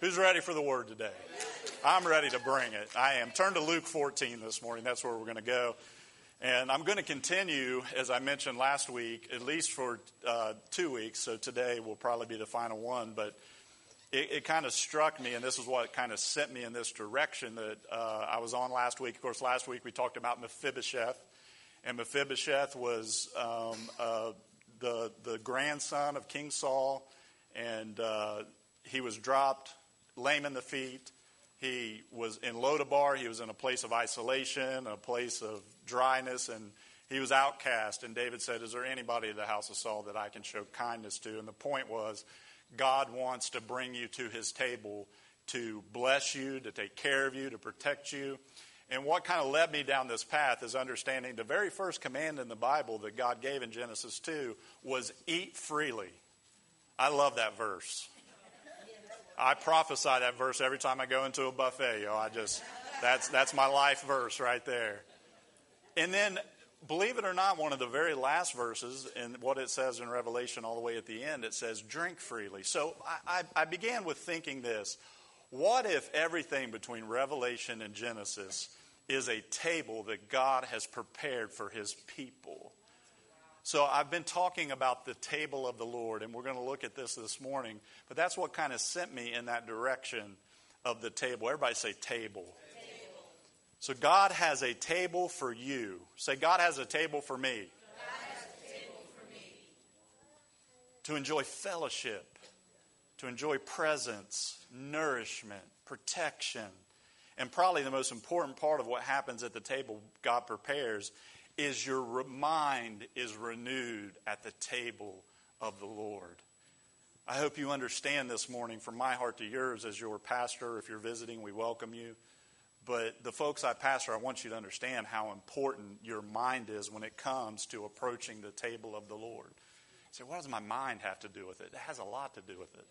Who's ready for the word today? I'm ready to bring it. I am. Turn to Luke 14 this morning. That's where we're going to go. And I'm going to continue, as I mentioned last week, at least for uh, two weeks. So today will probably be the final one. But it, it kind of struck me, and this is what kind of sent me in this direction that uh, I was on last week. Of course, last week we talked about Mephibosheth. And Mephibosheth was um, uh, the, the grandson of King Saul. And uh, he was dropped lame in the feet. He was in Lodabar. He was in a place of isolation, a place of dryness, and he was outcast. And David said, Is there anybody in the house of Saul that I can show kindness to? And the point was, God wants to bring you to his table to bless you, to take care of you, to protect you. And what kind of led me down this path is understanding the very first command in the Bible that God gave in Genesis 2 was eat freely. I love that verse. I prophesy that verse every time I go into a buffet. Yo, I just that's that's my life verse right there. And then, believe it or not, one of the very last verses in what it says in Revelation, all the way at the end, it says, "Drink freely." So I, I, I began with thinking this: What if everything between Revelation and Genesis is a table that God has prepared for His people? So I've been talking about the table of the Lord, and we're going to look at this this morning. But that's what kind of sent me in that direction of the table. Everybody say table. table. So God has a table for you. Say, God has a table for me. Table for me. To enjoy fellowship, to enjoy presence, nourishment, protection. And probably the most important part of what happens at the table God prepares is your mind is renewed at the table of the Lord. I hope you understand this morning from my heart to yours as your pastor. If you're visiting, we welcome you. But the folks I pastor, I want you to understand how important your mind is when it comes to approaching the table of the Lord. You say, what does my mind have to do with it? It has a lot to do with it.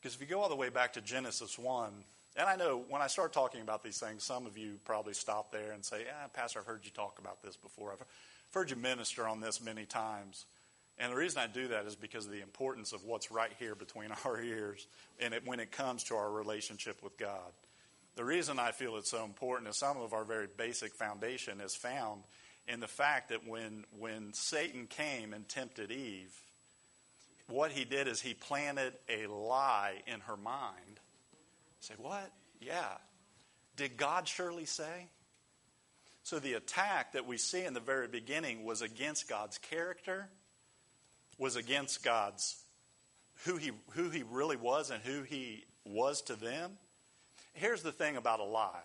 Because if you go all the way back to Genesis 1, and I know when I start talking about these things, some of you probably stop there and say, yeah, Pastor, I've heard you talk about this before. I've heard you minister on this many times. And the reason I do that is because of the importance of what's right here between our ears and it, when it comes to our relationship with God. The reason I feel it's so important is some of our very basic foundation is found in the fact that when, when Satan came and tempted Eve, what he did is he planted a lie in her mind Say, what? Yeah. Did God surely say? So the attack that we see in the very beginning was against God's character, was against God's who he who he really was and who he was to them. Here's the thing about a lie.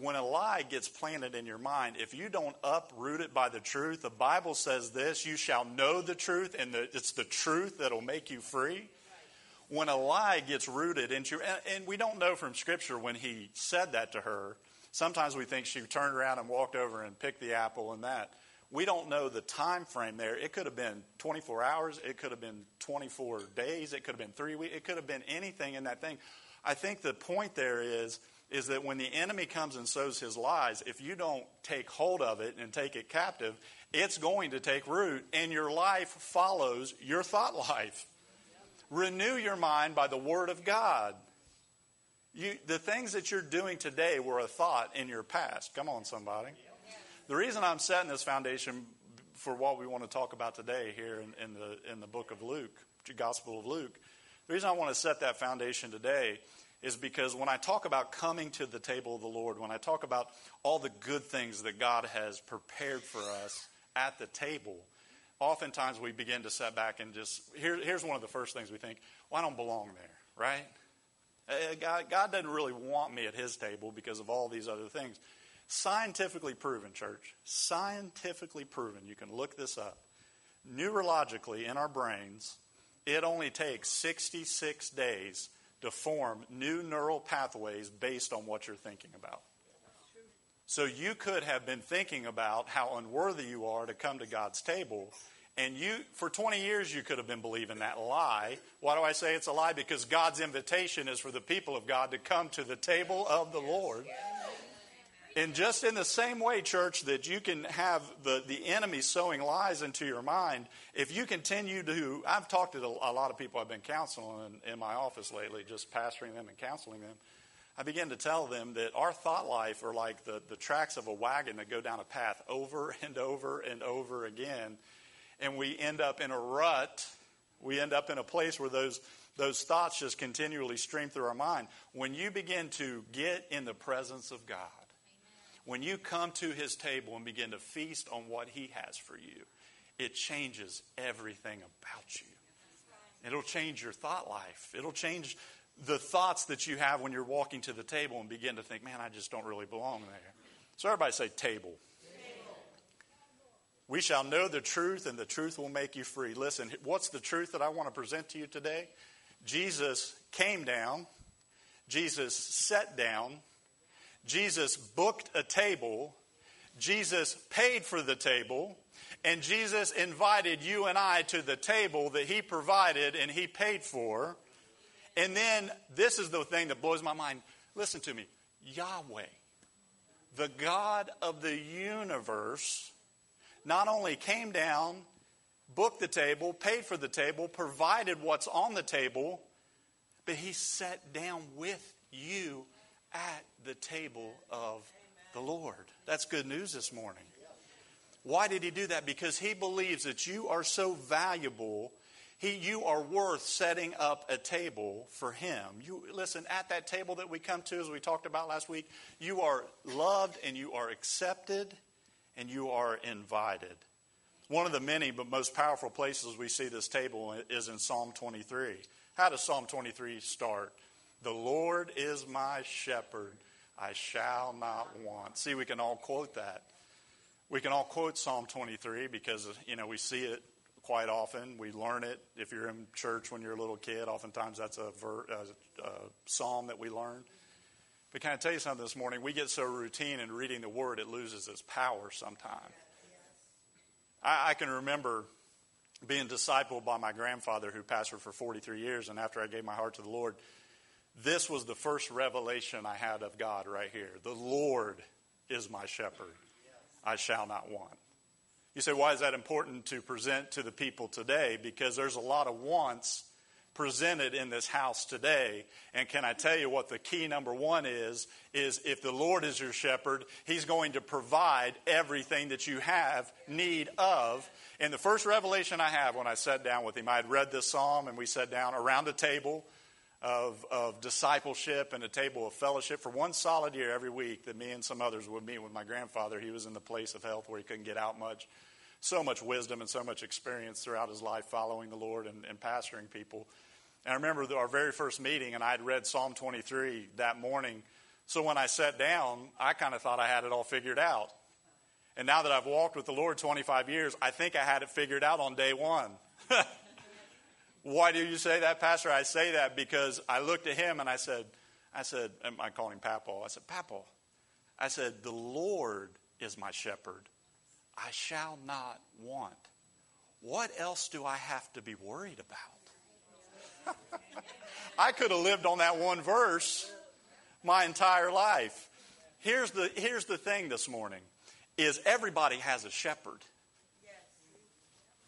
When a lie gets planted in your mind, if you don't uproot it by the truth, the Bible says this, you shall know the truth and the, it's the truth that'll make you free when a lie gets rooted into, and, and we don't know from Scripture when he said that to her. Sometimes we think she turned around and walked over and picked the apple and that. We don't know the time frame there. It could have been 24 hours. It could have been 24 days. It could have been three weeks. It could have been anything in that thing. I think the point there is is that when the enemy comes and sows his lies, if you don't take hold of it and take it captive, it's going to take root, and your life follows your thought life. Renew your mind by the Word of God. You, the things that you're doing today were a thought in your past. Come on, somebody. The reason I'm setting this foundation for what we want to talk about today here in, in the, in the book of Luke, the Gospel of Luke, the reason I want to set that foundation today is because when I talk about coming to the table of the Lord, when I talk about all the good things that God has prepared for us at the table, oftentimes we begin to set back and just, here, here's one of the first things we think, well, I don't belong there, right? Uh, God, God doesn't really want me at his table because of all these other things. Scientifically proven, church, scientifically proven, you can look this up. Neurologically, in our brains, it only takes 66 days to form new neural pathways based on what you're thinking about. So you could have been thinking about how unworthy you are to come to God's table. And you, for 20 years, you could have been believing that lie. Why do I say it's a lie? Because God's invitation is for the people of God to come to the table of the Lord. And just in the same way, church, that you can have the, the enemy sowing lies into your mind, if you continue to, I've talked to a lot of people I've been counseling in, in my office lately, just pastoring them and counseling them. I begin to tell them that our thought life are like the, the tracks of a wagon that go down a path over and over and over again. And we end up in a rut. We end up in a place where those, those thoughts just continually stream through our mind. When you begin to get in the presence of God, when you come to his table and begin to feast on what he has for you, it changes everything about you. It'll change your thought life. It'll change the thoughts that you have when you're walking to the table and begin to think, man, I just don't really belong there. So everybody say table. table. We shall know the truth, and the truth will make you free. Listen, what's the truth that I want to present to you today? Jesus came down, Jesus sat down, Jesus booked a table, Jesus paid for the table, and Jesus invited you and I to the table that He provided and He paid for. And then this is the thing that blows my mind. Listen to me Yahweh, the God of the universe, not only came down, booked the table, paid for the table, provided what's on the table, but He sat down with you at the table of the Lord. That's good news this morning. Why did he do that? Because he believes that you are so valuable. He, you are worth setting up a table for him. You listen at that table that we come to, as we talked about last week. You are loved and you are accepted and you are invited. One of the many but most powerful places we see this table is in Psalm 23. How does Psalm 23 start? The Lord is my shepherd, I shall not want. See, we can all quote that. We can all quote Psalm 23 because, you know, we see it quite often. We learn it. If you're in church when you're a little kid, oftentimes that's a, ver- a, a psalm that we learn. But can I tell you something this morning? We get so routine in reading the word, it loses its power sometimes. I, I can remember being discipled by my grandfather who pastored for 43 years, and after I gave my heart to the Lord, this was the first revelation I had of God right here. The Lord is my shepherd. I shall not want. You say, why is that important to present to the people today? Because there's a lot of wants presented in this house today. And can I tell you what the key number one is? Is if the Lord is your shepherd, He's going to provide everything that you have need of. And the first revelation I have when I sat down with Him, I had read this psalm and we sat down around a table of, of discipleship and a table of fellowship for one solid year every week that me and some others would meet with my grandfather. He was in the place of health where he couldn't get out much. So much wisdom and so much experience throughout his life following the Lord and, and pastoring people. And I remember our very first meeting, and I had read Psalm 23 that morning. So when I sat down, I kind of thought I had it all figured out. And now that I've walked with the Lord 25 years, I think I had it figured out on day one. Why do you say that, Pastor? I say that because I looked at him and I said, I said, I call him Papaw. I said, Papaw. I said, the Lord is my shepherd. I shall not want. What else do I have to be worried about? I could have lived on that one verse my entire life. Here's the, here's the thing this morning is everybody has a shepherd.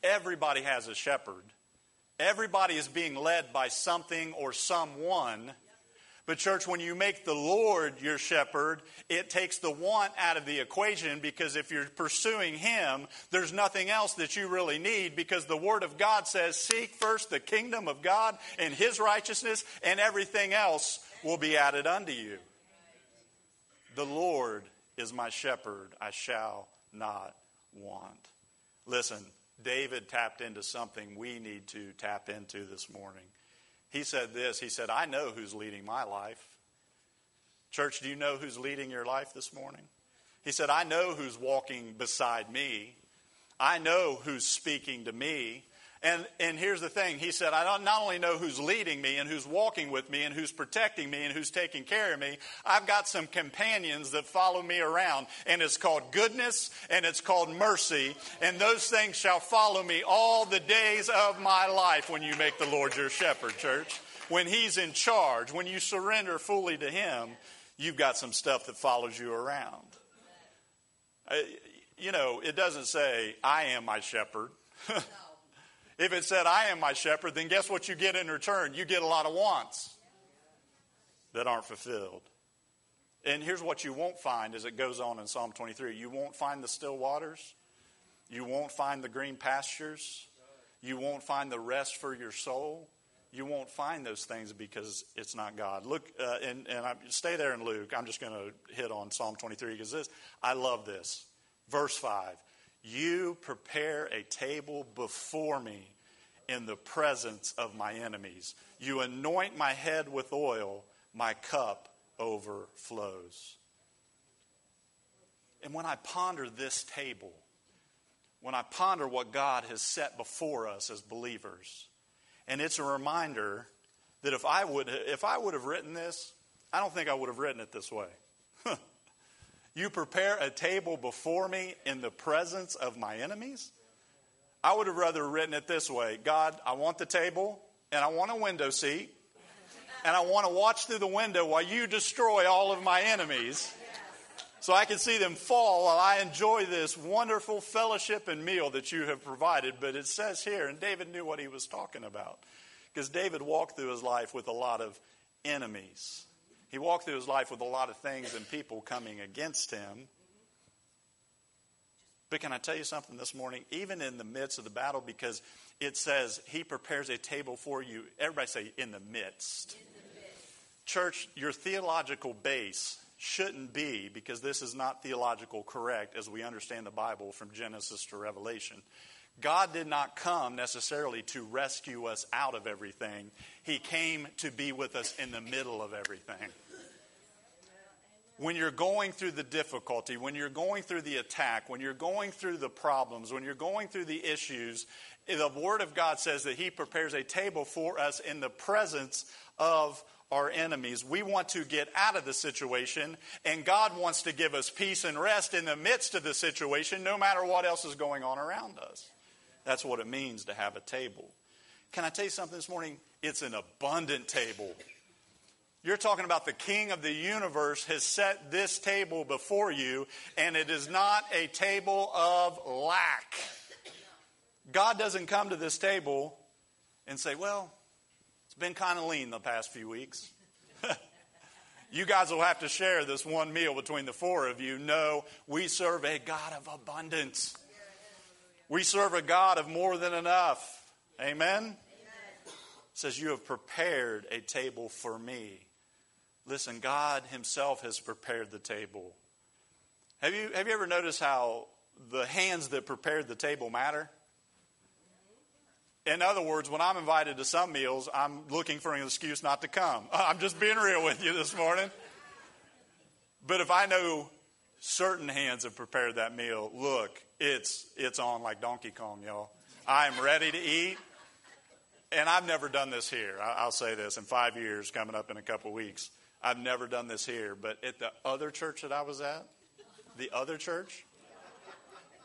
Everybody has a shepherd. Everybody is being led by something or someone. But, church, when you make the Lord your shepherd, it takes the want out of the equation because if you're pursuing Him, there's nothing else that you really need because the Word of God says, Seek first the kingdom of God and His righteousness, and everything else will be added unto you. The Lord is my shepherd, I shall not want. Listen, David tapped into something we need to tap into this morning. He said this He said, I know who's leading my life. Church, do you know who's leading your life this morning? He said, I know who's walking beside me. I know who's speaking to me. And, and here's the thing He said, I not only know who's leading me and who's walking with me and who's protecting me and who's taking care of me, I've got some companions that follow me around. And it's called goodness and it's called mercy. And those things shall follow me all the days of my life when you make the Lord your shepherd, church. When He's in charge, when you surrender fully to Him, you've got some stuff that follows you around. Uh, you know, it doesn't say, I am my shepherd. if it said, I am my shepherd, then guess what you get in return? You get a lot of wants that aren't fulfilled. And here's what you won't find as it goes on in Psalm 23 you won't find the still waters, you won't find the green pastures, you won't find the rest for your soul. You won't find those things because it's not God. Look, uh, and, and I, stay there in Luke. I'm just going to hit on Psalm 23 because this, I love this. Verse 5 You prepare a table before me in the presence of my enemies. You anoint my head with oil, my cup overflows. And when I ponder this table, when I ponder what God has set before us as believers, and it's a reminder that if I would, if I would have written this, I don't think I would have written it this way. you prepare a table before me in the presence of my enemies? I would have rather written it this way God, I want the table, and I want a window seat, and I want to watch through the window while you destroy all of my enemies so I can see them fall while I enjoy this wonderful fellowship and meal that you have provided. But it says here, and David knew what he was talking about, because David walked through his life with a lot of enemies. He walked through his life with a lot of things and people coming against him. But can I tell you something this morning? Even in the midst of the battle, because it says he prepares a table for you. Everybody say, in the midst. In the midst. Church, your theological base shouldn't be, because this is not theological correct as we understand the Bible from Genesis to Revelation. God did not come necessarily to rescue us out of everything, He came to be with us in the middle of everything. When you're going through the difficulty, when you're going through the attack, when you're going through the problems, when you're going through the issues, the Word of God says that He prepares a table for us in the presence of our enemies. We want to get out of the situation, and God wants to give us peace and rest in the midst of the situation, no matter what else is going on around us. That's what it means to have a table. Can I tell you something this morning? It's an abundant table. You're talking about the King of the universe has set this table before you, and it is not a table of lack. God doesn't come to this table and say, Well, been kind of lean the past few weeks. you guys will have to share this one meal between the four of you. No, we serve a God of abundance. We serve a God of more than enough. Amen? Amen. says, You have prepared a table for me. Listen, God Himself has prepared the table. Have you, have you ever noticed how the hands that prepared the table matter? In other words, when I'm invited to some meals, I'm looking for an excuse not to come. I'm just being real with you this morning. But if I know certain hands have prepared that meal, look, it's it's on like Donkey Kong, y'all. I'm ready to eat. And I've never done this here. I'll say this in five years, coming up in a couple weeks. I've never done this here. But at the other church that I was at, the other church,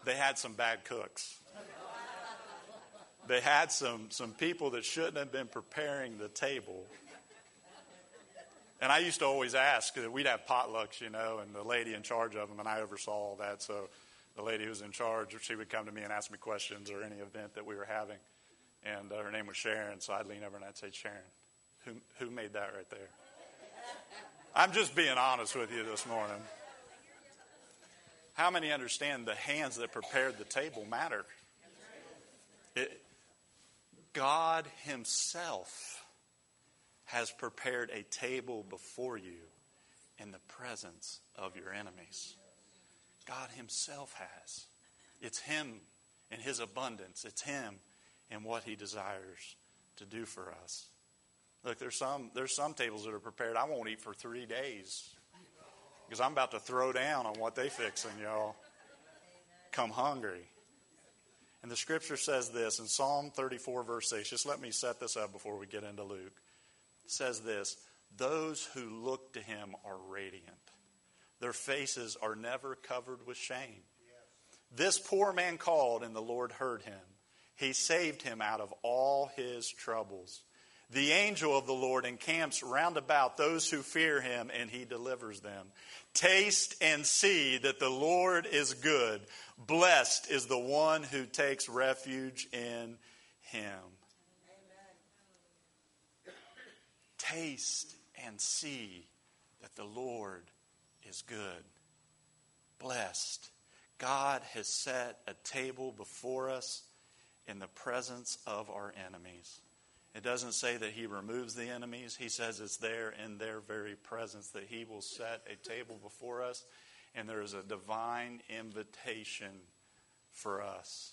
they had some bad cooks they had some, some people that shouldn't have been preparing the table. And I used to always ask, that we'd have potlucks, you know, and the lady in charge of them, and I oversaw all that. So the lady who was in charge, she would come to me and ask me questions or any event that we were having. And uh, her name was Sharon, so I'd lean over and I'd say, Sharon, who, who made that right there? I'm just being honest with you this morning. How many understand the hands that prepared the table matter? It, God Himself has prepared a table before you in the presence of your enemies. God Himself has. It's Him and His abundance, it's Him and what He desires to do for us. Look, there's some, there's some tables that are prepared. I won't eat for three days because I'm about to throw down on what they fixing, y'all. Come hungry. And the scripture says this in Psalm 34, verse 6. Just let me set this up before we get into Luke. Says this Those who look to him are radiant, their faces are never covered with shame. This poor man called, and the Lord heard him. He saved him out of all his troubles. The angel of the Lord encamps round about those who fear him, and he delivers them. Taste and see that the Lord is good. Blessed is the one who takes refuge in him. Taste and see that the Lord is good. Blessed. God has set a table before us in the presence of our enemies. It doesn't say that he removes the enemies. He says it's there in their very presence that he will set a table before us, and there is a divine invitation for us.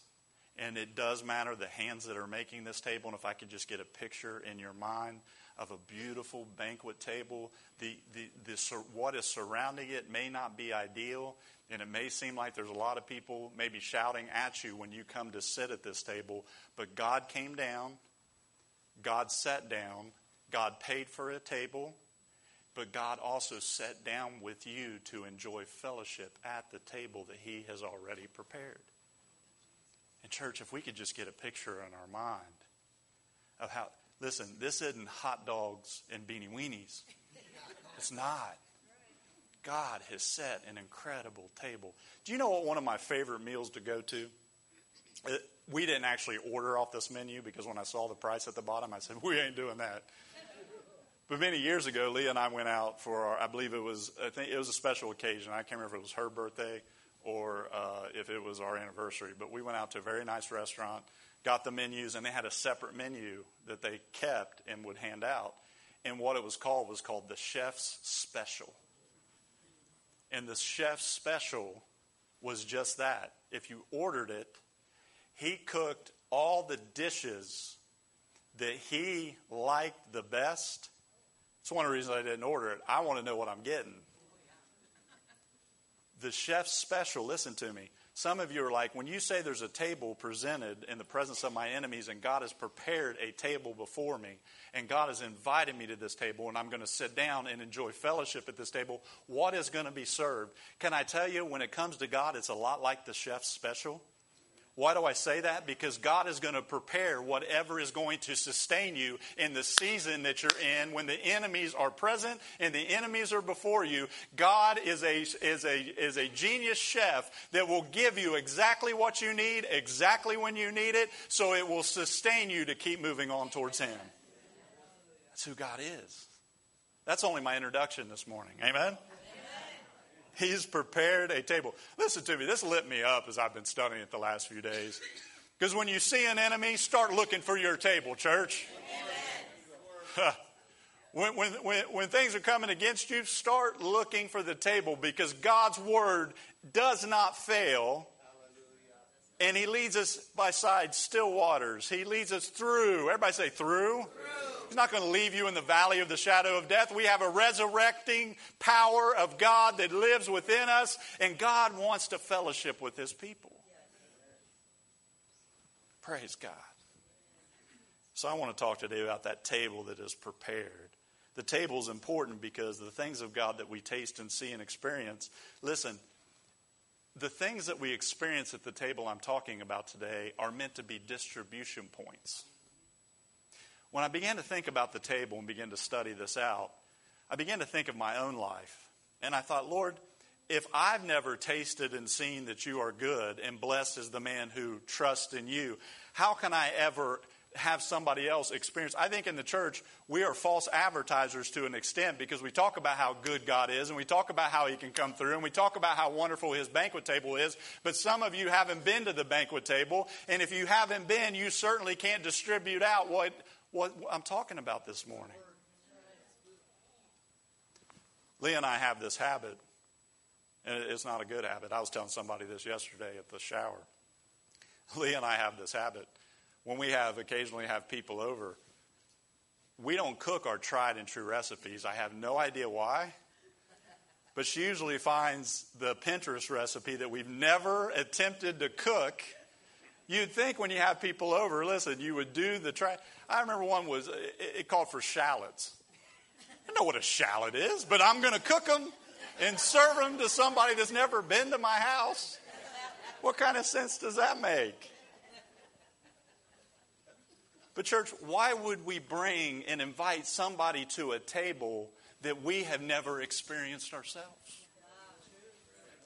And it does matter the hands that are making this table. And if I could just get a picture in your mind of a beautiful banquet table, the, the, the, what is surrounding it may not be ideal. And it may seem like there's a lot of people maybe shouting at you when you come to sit at this table. But God came down God sat down, God paid for a table, but God also sat down with you to enjoy fellowship at the table that He has already prepared. And, church, if we could just get a picture in our mind of how, listen, this isn't hot dogs and beanie weenies. It's not. God has set an incredible table. Do you know what one of my favorite meals to go to? We didn't actually order off this menu because when I saw the price at the bottom, I said, we ain't doing that. But many years ago, Leah and I went out for our, I believe it was, I think it was a special occasion. I can't remember if it was her birthday or uh, if it was our anniversary. But we went out to a very nice restaurant, got the menus, and they had a separate menu that they kept and would hand out. And what it was called was called the Chef's Special. And the Chef's Special was just that. If you ordered it, he cooked all the dishes that he liked the best. It's one of the reasons I didn't order it. I want to know what I'm getting. The chef's special, listen to me. Some of you are like, when you say there's a table presented in the presence of my enemies, and God has prepared a table before me, and God has invited me to this table, and I'm going to sit down and enjoy fellowship at this table, what is going to be served? Can I tell you, when it comes to God, it's a lot like the chef's special? Why do I say that? Because God is going to prepare whatever is going to sustain you in the season that you're in. When the enemies are present and the enemies are before you, God is a, is a, is a genius chef that will give you exactly what you need, exactly when you need it, so it will sustain you to keep moving on towards Him. That's who God is. That's only my introduction this morning. Amen? He's prepared a table. Listen to me, this lit me up as I've been studying it the last few days. Because when you see an enemy, start looking for your table, church. when, when, when, when things are coming against you, start looking for the table because God's word does not fail. And he leads us by side still waters. He leads us through. Everybody say through. through He's not going to leave you in the valley of the shadow of death. We have a resurrecting power of God that lives within us, and God wants to fellowship with his people. Praise God. So I want to talk today about that table that is prepared. The table is important because the things of God that we taste and see and experience, listen, the things that we experience at the table I'm talking about today are meant to be distribution points. When I began to think about the table and began to study this out, I began to think of my own life. And I thought, Lord, if I've never tasted and seen that you are good and blessed is the man who trusts in you, how can I ever have somebody else experience? I think in the church, we are false advertisers to an extent because we talk about how good God is and we talk about how He can come through and we talk about how wonderful His banquet table is. But some of you haven't been to the banquet table. And if you haven't been, you certainly can't distribute out what what I'm talking about this morning. Lee and I have this habit, and it's not a good habit. I was telling somebody this yesterday at the shower. Lee and I have this habit. When we have occasionally have people over, we don't cook our tried and true recipes. I have no idea why. But she usually finds the Pinterest recipe that we've never attempted to cook You'd think when you have people over, listen, you would do the try. I remember one was, uh, it, it called for shallots. I know what a shallot is, but I'm going to cook them and serve them to somebody that's never been to my house. What kind of sense does that make? But, church, why would we bring and invite somebody to a table that we have never experienced ourselves?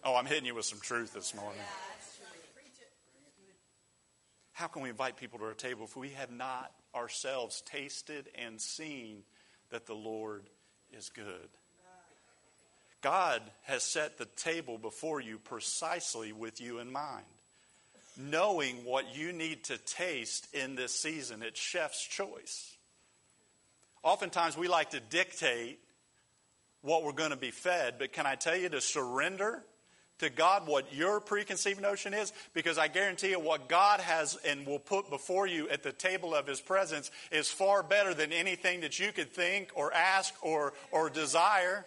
Oh, I'm hitting you with some truth this morning. How can we invite people to our table if we have not ourselves tasted and seen that the Lord is good? God has set the table before you precisely with you in mind knowing what you need to taste in this season. It's chef's choice. Oftentimes we like to dictate what we're going to be fed, but can I tell you to surrender to God what your preconceived notion is? Because I guarantee you, what God has and will put before you at the table of His presence is far better than anything that you could think or ask or, or desire.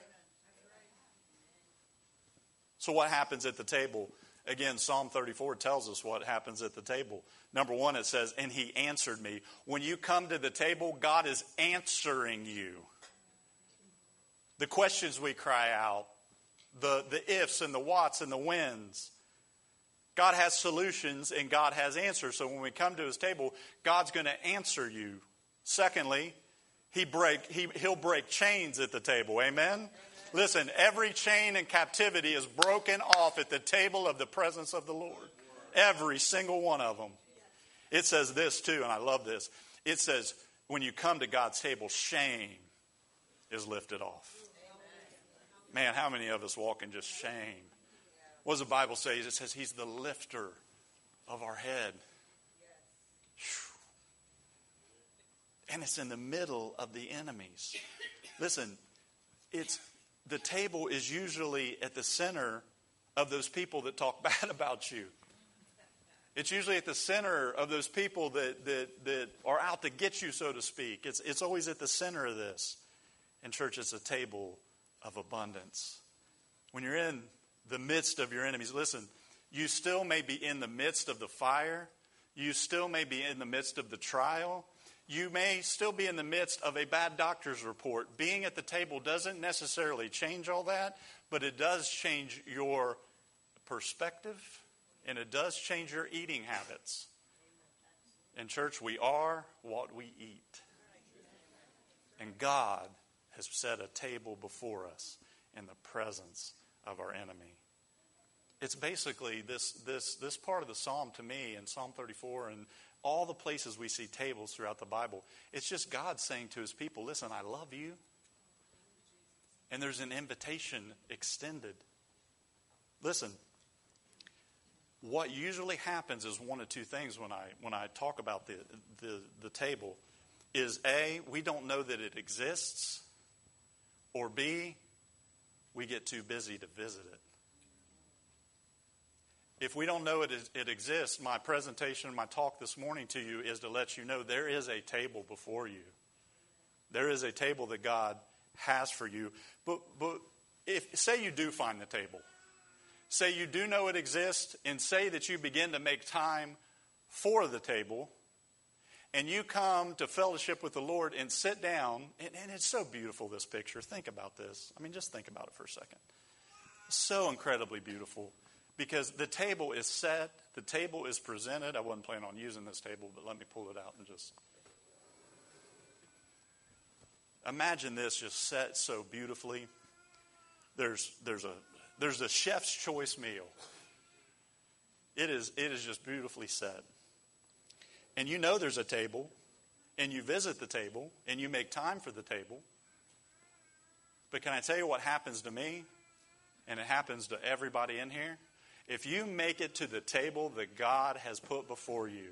So, what happens at the table? Again, Psalm 34 tells us what happens at the table. Number one, it says, And he answered me. When you come to the table, God is answering you. The questions we cry out, the, the ifs and the whats and the whens. God has solutions and God has answers. So when we come to his table, God's going to answer you. Secondly, he break, he, he'll break chains at the table. Amen? Listen, every chain and captivity is broken off at the table of the presence of the Lord. Every single one of them. It says this too, and I love this. It says, when you come to God's table, shame is lifted off. Man, how many of us walk in just shame? What does the Bible say? It says He's the lifter of our head. And it's in the middle of the enemies. Listen, it's the table is usually at the center of those people that talk bad about you. It's usually at the center of those people that, that, that are out to get you, so to speak. It's, it's always at the center of this. And, church, it's a table of abundance. When you're in the midst of your enemies, listen, you still may be in the midst of the fire, you still may be in the midst of the trial, you may still be in the midst of a bad doctor's report. Being at the table doesn't necessarily change all that, but it does change your perspective and it does change your eating habits. In church, we are what we eat. And God has set a table before us in the presence of our enemy. It's basically this, this, this part of the psalm to me in Psalm 34 and all the places we see tables throughout the Bible, it's just God saying to his people, Listen, I love you. And there's an invitation extended. Listen, what usually happens is one of two things when I, when I talk about the, the, the table is A, we don't know that it exists, or B, we get too busy to visit it. If we don't know it, it exists, my presentation, my talk this morning to you is to let you know there is a table before you. There is a table that God has for you. But, but if, say you do find the table, say you do know it exists, and say that you begin to make time for the table, and you come to fellowship with the Lord and sit down, and, and it's so beautiful, this picture. Think about this. I mean, just think about it for a second. So incredibly beautiful because the table is set, the table is presented. I wasn't planning on using this table, but let me pull it out and just. Imagine this just set so beautifully. There's, there's, a, there's a chef's choice meal. It is, it is just beautifully set. And you know there's a table, and you visit the table, and you make time for the table. But can I tell you what happens to me? And it happens to everybody in here? If you make it to the table that God has put before you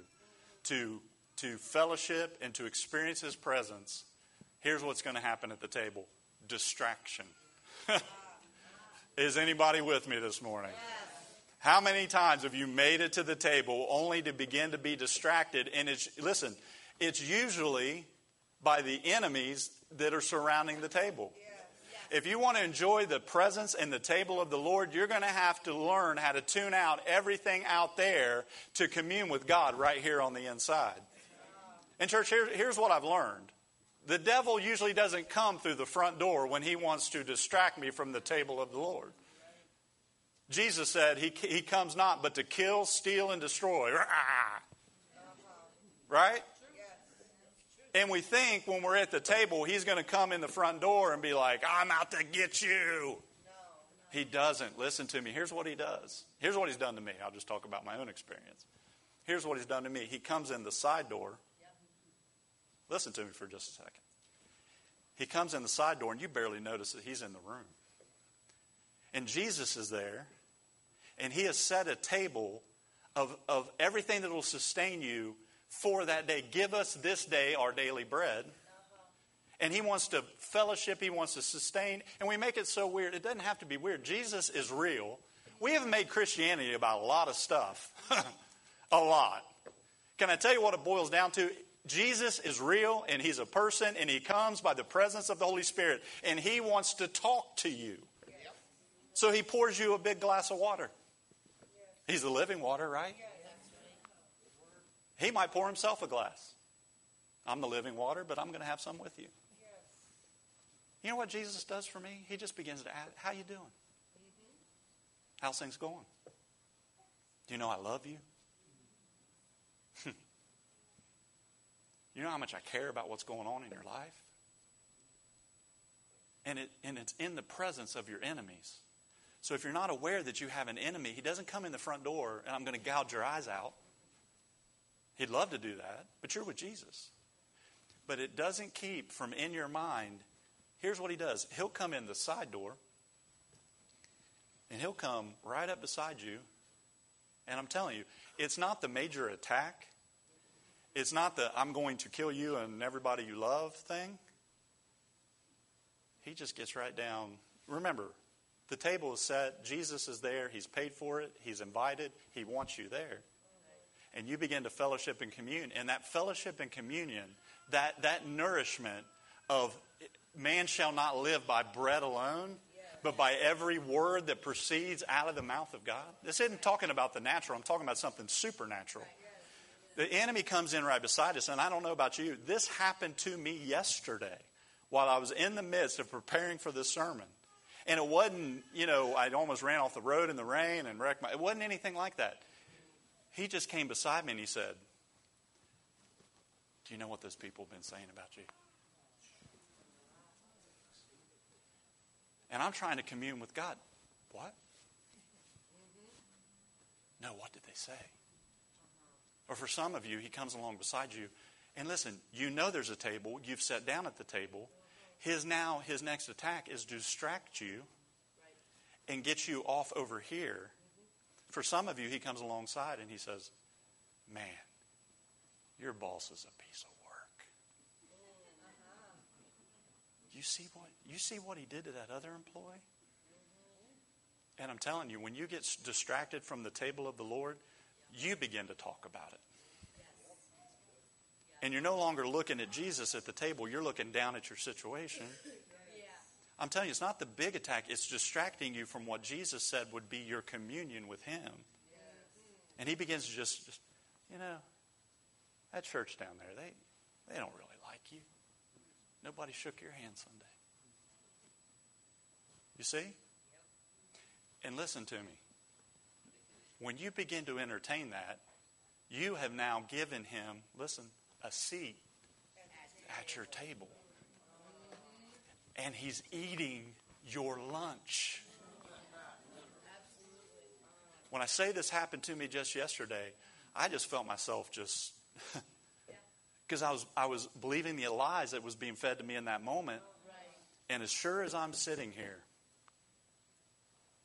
to, to fellowship and to experience His presence, here's what's going to happen at the table distraction. Is anybody with me this morning? How many times have you made it to the table only to begin to be distracted? And it's, listen, it's usually by the enemies that are surrounding the table. If you want to enjoy the presence and the table of the Lord, you're going to have to learn how to tune out everything out there to commune with God right here on the inside. And, church, here, here's what I've learned the devil usually doesn't come through the front door when he wants to distract me from the table of the Lord. Jesus said he, he comes not but to kill, steal, and destroy. Right? And we think when we're at the table, he's going to come in the front door and be like, I'm out to get you. He doesn't. Listen to me. Here's what he does. Here's what he's done to me. I'll just talk about my own experience. Here's what he's done to me. He comes in the side door. Listen to me for just a second. He comes in the side door, and you barely notice that he's in the room. And Jesus is there, and he has set a table of, of everything that will sustain you for that day. Give us this day our daily bread. And he wants to fellowship, he wants to sustain, and we make it so weird. It doesn't have to be weird. Jesus is real. We have made Christianity about a lot of stuff. a lot. Can I tell you what it boils down to? Jesus is real and he's a person and he comes by the presence of the Holy Spirit and he wants to talk to you. So he pours you a big glass of water. He's the living water, right? He might pour himself a glass. I'm the living water, but I'm going to have some with you. You know what Jesus does for me? He just begins to ask, "How you doing? How's things going? Do you know I love you? you know how much I care about what's going on in your life? And, it, and it's in the presence of your enemies. So if you're not aware that you have an enemy, he doesn't come in the front door and I'm going to gouge your eyes out. He'd love to do that, but you're with Jesus. But it doesn't keep from in your mind. Here's what he does He'll come in the side door, and he'll come right up beside you. And I'm telling you, it's not the major attack, it's not the I'm going to kill you and everybody you love thing. He just gets right down. Remember, the table is set, Jesus is there, he's paid for it, he's invited, he wants you there and you begin to fellowship and commune. And that fellowship and communion, that, that nourishment of man shall not live by bread alone, but by every word that proceeds out of the mouth of God. This isn't talking about the natural, I'm talking about something supernatural. The enemy comes in right beside us, and I don't know about you. This happened to me yesterday while I was in the midst of preparing for this sermon. And it wasn't, you know, I almost ran off the road in the rain and wrecked my. It wasn't anything like that. He just came beside me and he said, Do you know what those people have been saying about you? And I'm trying to commune with God. What? No, what did they say? Or for some of you, he comes along beside you. And listen, you know there's a table. You've sat down at the table. His now, his next attack is to distract you and get you off over here mm-hmm. for some of you, he comes alongside and he says, Man, your boss is a piece of work. Mm-hmm. You see what you see what he did to that other employee? And I'm telling you, when you get distracted from the table of the Lord, you begin to talk about it. And you're no longer looking at Jesus at the table, you're looking down at your situation. I'm telling you, it's not the big attack, it's distracting you from what Jesus said would be your communion with Him. And He begins to just, just, you know, that church down there, they, they don't really like you. Nobody shook your hand Sunday. You see? And listen to me. When you begin to entertain that, you have now given him, listen, a seat at your table and he's eating your lunch. When I say this happened to me just yesterday, I just felt myself just because I was I was believing the lies that was being fed to me in that moment. And as sure as I'm sitting here,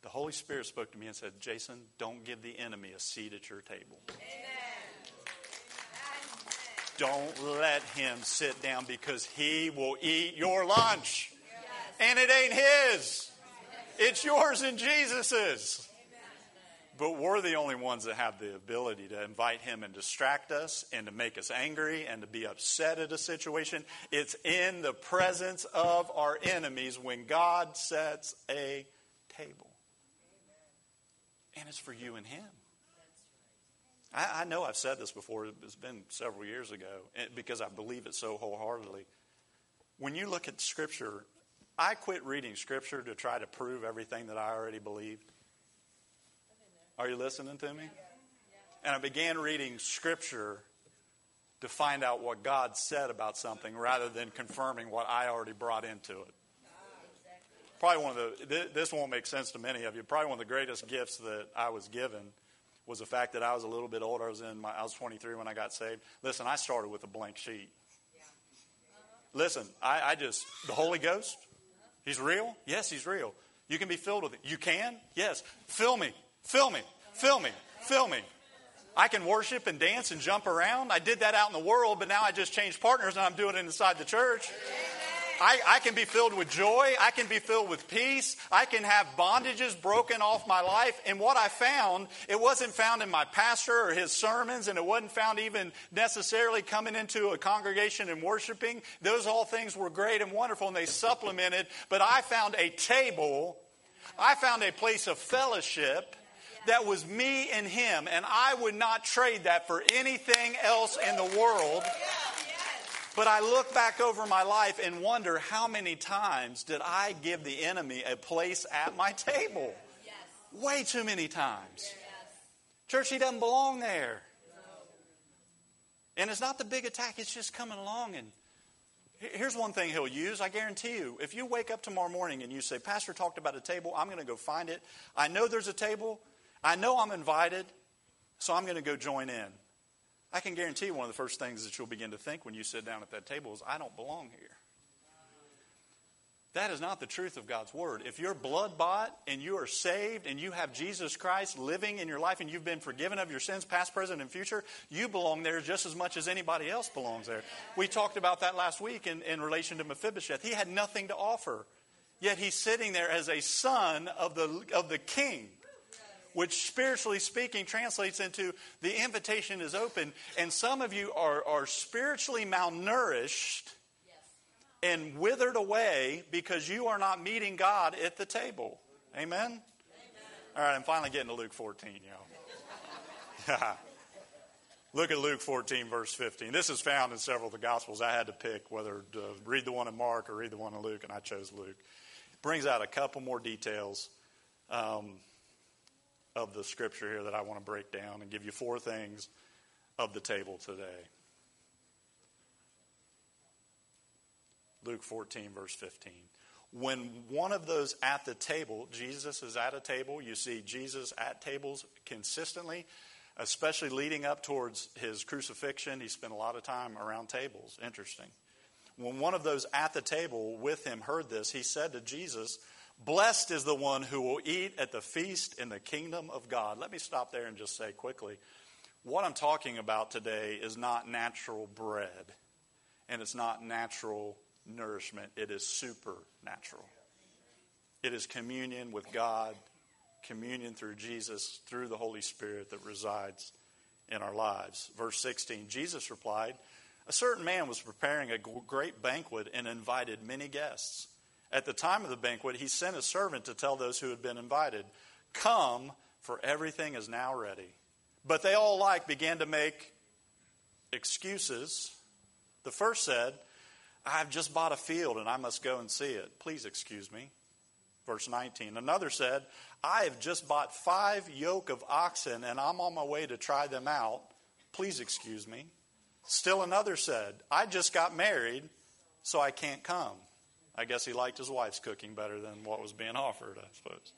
the Holy Spirit spoke to me and said, Jason, don't give the enemy a seat at your table. Amen. Don't let him sit down because he will eat your lunch and it ain't his. It's yours and Jesus's. But we're the only ones that have the ability to invite him and distract us and to make us angry and to be upset at a situation. It's in the presence of our enemies when God sets a table. And it's for you and him. I, I know I've said this before, it's been several years ago, because I believe it so wholeheartedly. When you look at Scripture, I quit reading Scripture to try to prove everything that I already believed. Are you listening to me? And I began reading Scripture to find out what God said about something rather than confirming what I already brought into it. Probably one of the, this won't make sense to many of you, probably one of the greatest gifts that I was given was the fact that I was a little bit older. I was in my, I was 23 when I got saved. Listen, I started with a blank sheet. Listen, I, I just, the Holy Ghost, He's real? Yes, He's real. You can be filled with it. You can? Yes. Fill me. Fill me. Fill me. Fill me. I can worship and dance and jump around. I did that out in the world, but now I just changed partners and I'm doing it inside the church. I, I, can be filled with joy. I can be filled with peace. I can have bondages broken off my life. And what I found, it wasn't found in my pastor or his sermons, and it wasn't found even necessarily coming into a congregation and worshiping. Those all things were great and wonderful, and they supplemented. But I found a table, I found a place of fellowship that was me and him, and I would not trade that for anything else in the world. But I look back over my life and wonder how many times did I give the enemy a place at my table? Yes. Way too many times. Yes. Church, he doesn't belong there. No. And it's not the big attack, it's just coming along. And here's one thing he'll use I guarantee you. If you wake up tomorrow morning and you say, Pastor talked about a table, I'm going to go find it. I know there's a table, I know I'm invited, so I'm going to go join in. I can guarantee you one of the first things that you'll begin to think when you sit down at that table is, I don't belong here. That is not the truth of God's Word. If you're blood bought and you are saved and you have Jesus Christ living in your life and you've been forgiven of your sins, past, present, and future, you belong there just as much as anybody else belongs there. We talked about that last week in, in relation to Mephibosheth. He had nothing to offer, yet he's sitting there as a son of the, of the king which spiritually speaking translates into the invitation is open. And some of you are, are spiritually malnourished and withered away because you are not meeting God at the table. Amen? Amen. All right, I'm finally getting to Luke 14, y'all. Look at Luke 14, verse 15. This is found in several of the Gospels. I had to pick whether to read the one in Mark or read the one in Luke, and I chose Luke. It brings out a couple more details. Um, of the scripture here that I want to break down and give you four things of the table today. Luke 14, verse 15. When one of those at the table, Jesus is at a table, you see Jesus at tables consistently, especially leading up towards his crucifixion. He spent a lot of time around tables. Interesting. When one of those at the table with him heard this, he said to Jesus, Blessed is the one who will eat at the feast in the kingdom of God. Let me stop there and just say quickly what I'm talking about today is not natural bread and it's not natural nourishment, it is supernatural. It is communion with God, communion through Jesus, through the Holy Spirit that resides in our lives. Verse 16 Jesus replied, A certain man was preparing a great banquet and invited many guests. At the time of the banquet, he sent a servant to tell those who had been invited, Come, for everything is now ready. But they all alike began to make excuses. The first said, I've just bought a field and I must go and see it. Please excuse me. Verse 19. Another said, I have just bought five yoke of oxen and I'm on my way to try them out. Please excuse me. Still another said, I just got married, so I can't come. I guess he liked his wife's cooking better than what was being offered, I suppose.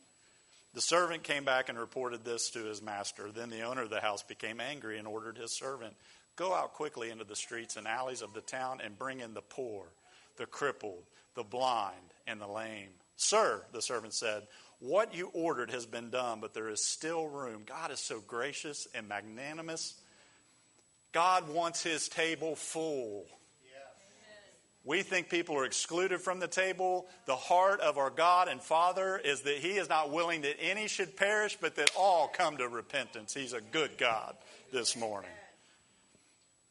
The servant came back and reported this to his master. Then the owner of the house became angry and ordered his servant, Go out quickly into the streets and alleys of the town and bring in the poor, the crippled, the blind, and the lame. Sir, the servant said, What you ordered has been done, but there is still room. God is so gracious and magnanimous. God wants his table full. We think people are excluded from the table. The heart of our God and Father is that He is not willing that any should perish, but that all come to repentance. He's a good God this morning.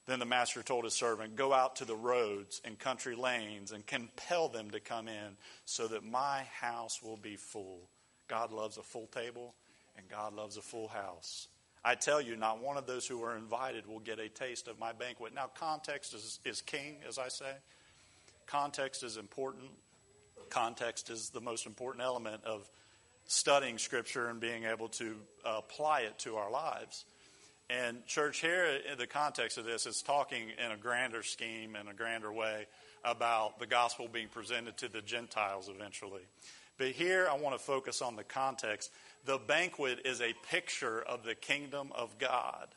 Then the master told his servant, Go out to the roads and country lanes and compel them to come in so that my house will be full. God loves a full table and God loves a full house. I tell you, not one of those who are invited will get a taste of my banquet. Now, context is, is king, as I say. Context is important. Context is the most important element of studying Scripture and being able to apply it to our lives. And, church, here in the context of this is talking in a grander scheme, in a grander way, about the gospel being presented to the Gentiles eventually. But here I want to focus on the context. The banquet is a picture of the kingdom of God,